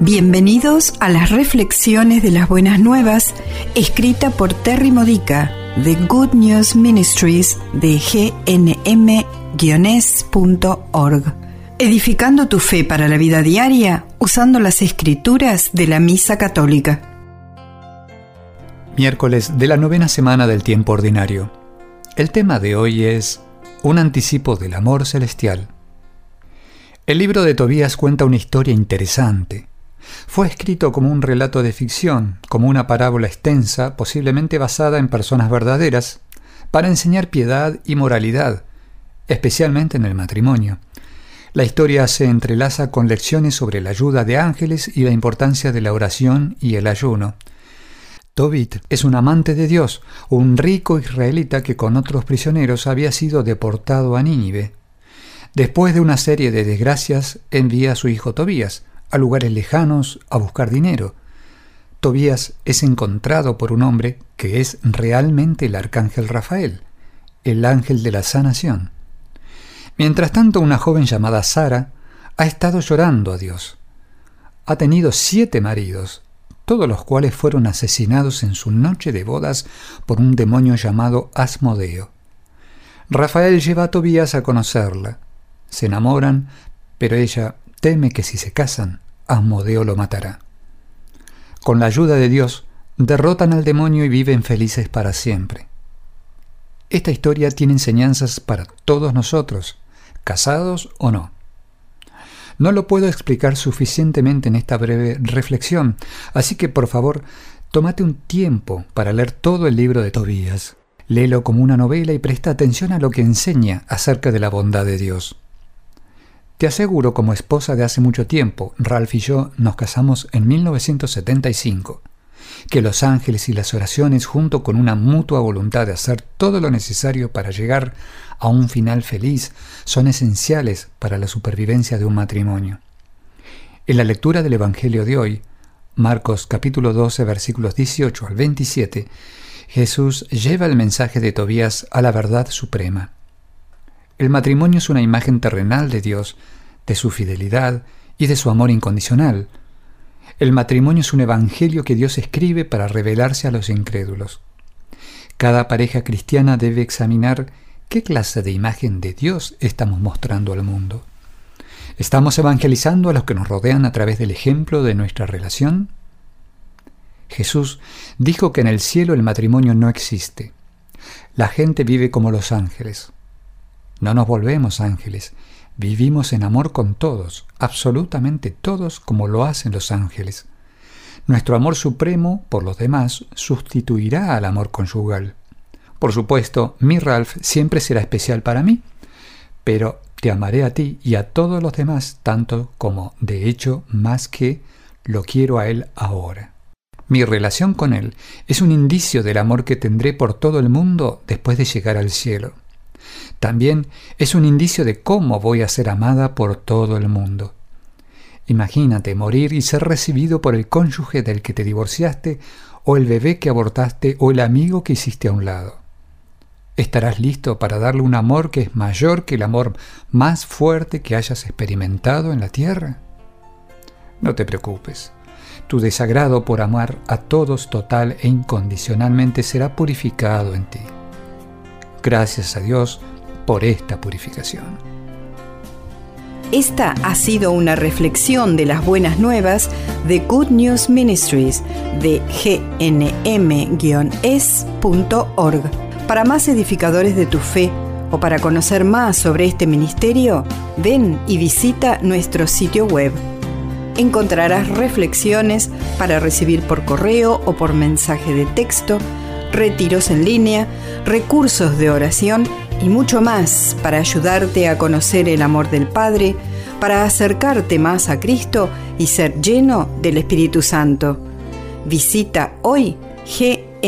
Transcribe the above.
Bienvenidos a las reflexiones de las buenas nuevas, escrita por Terry Modica de Good News Ministries de gnm-org. Edificando tu fe para la vida diaria usando las escrituras de la Misa Católica. Miércoles de la novena semana del tiempo ordinario. El tema de hoy es un anticipo del amor celestial. El libro de Tobías cuenta una historia interesante fue escrito como un relato de ficción, como una parábola extensa, posiblemente basada en personas verdaderas, para enseñar piedad y moralidad, especialmente en el matrimonio. La historia se entrelaza con lecciones sobre la ayuda de ángeles y la importancia de la oración y el ayuno. Tobit es un amante de Dios, un rico israelita que con otros prisioneros había sido deportado a Nínive. Después de una serie de desgracias, envía a su hijo Tobías, a lugares lejanos a buscar dinero. Tobías es encontrado por un hombre que es realmente el arcángel Rafael, el ángel de la sanación. Mientras tanto, una joven llamada Sara ha estado llorando a Dios. Ha tenido siete maridos, todos los cuales fueron asesinados en su noche de bodas por un demonio llamado Asmodeo. Rafael lleva a Tobías a conocerla. Se enamoran, pero ella teme que si se casan, Asmodeo lo matará. Con la ayuda de Dios, derrotan al demonio y viven felices para siempre. Esta historia tiene enseñanzas para todos nosotros, casados o no. No lo puedo explicar suficientemente en esta breve reflexión, así que por favor, tómate un tiempo para leer todo el libro de Tobías. Léelo como una novela y presta atención a lo que enseña acerca de la bondad de Dios. Te aseguro, como esposa de hace mucho tiempo, Ralph y yo nos casamos en 1975, que los ángeles y las oraciones, junto con una mutua voluntad de hacer todo lo necesario para llegar a un final feliz, son esenciales para la supervivencia de un matrimonio. En la lectura del Evangelio de hoy, Marcos capítulo 12 versículos 18 al 27, Jesús lleva el mensaje de Tobías a la verdad suprema. El matrimonio es una imagen terrenal de Dios, de su fidelidad y de su amor incondicional. El matrimonio es un evangelio que Dios escribe para revelarse a los incrédulos. Cada pareja cristiana debe examinar qué clase de imagen de Dios estamos mostrando al mundo. ¿Estamos evangelizando a los que nos rodean a través del ejemplo de nuestra relación? Jesús dijo que en el cielo el matrimonio no existe. La gente vive como los ángeles. No nos volvemos ángeles, vivimos en amor con todos, absolutamente todos como lo hacen los ángeles. Nuestro amor supremo por los demás sustituirá al amor conyugal. Por supuesto, mi Ralph siempre será especial para mí, pero te amaré a ti y a todos los demás tanto como, de hecho, más que lo quiero a él ahora. Mi relación con él es un indicio del amor que tendré por todo el mundo después de llegar al cielo. También es un indicio de cómo voy a ser amada por todo el mundo. Imagínate morir y ser recibido por el cónyuge del que te divorciaste, o el bebé que abortaste, o el amigo que hiciste a un lado. ¿Estarás listo para darle un amor que es mayor que el amor más fuerte que hayas experimentado en la tierra? No te preocupes. Tu desagrado por amar a todos total e incondicionalmente será purificado en ti. Gracias a Dios por esta purificación. Esta ha sido una reflexión de las buenas nuevas de Good News Ministries de gnm-es.org. Para más edificadores de tu fe o para conocer más sobre este ministerio, ven y visita nuestro sitio web. Encontrarás reflexiones para recibir por correo o por mensaje de texto retiros en línea, recursos de oración y mucho más para ayudarte a conocer el amor del Padre, para acercarte más a Cristo y ser lleno del Espíritu Santo. Visita hoy gnm-org.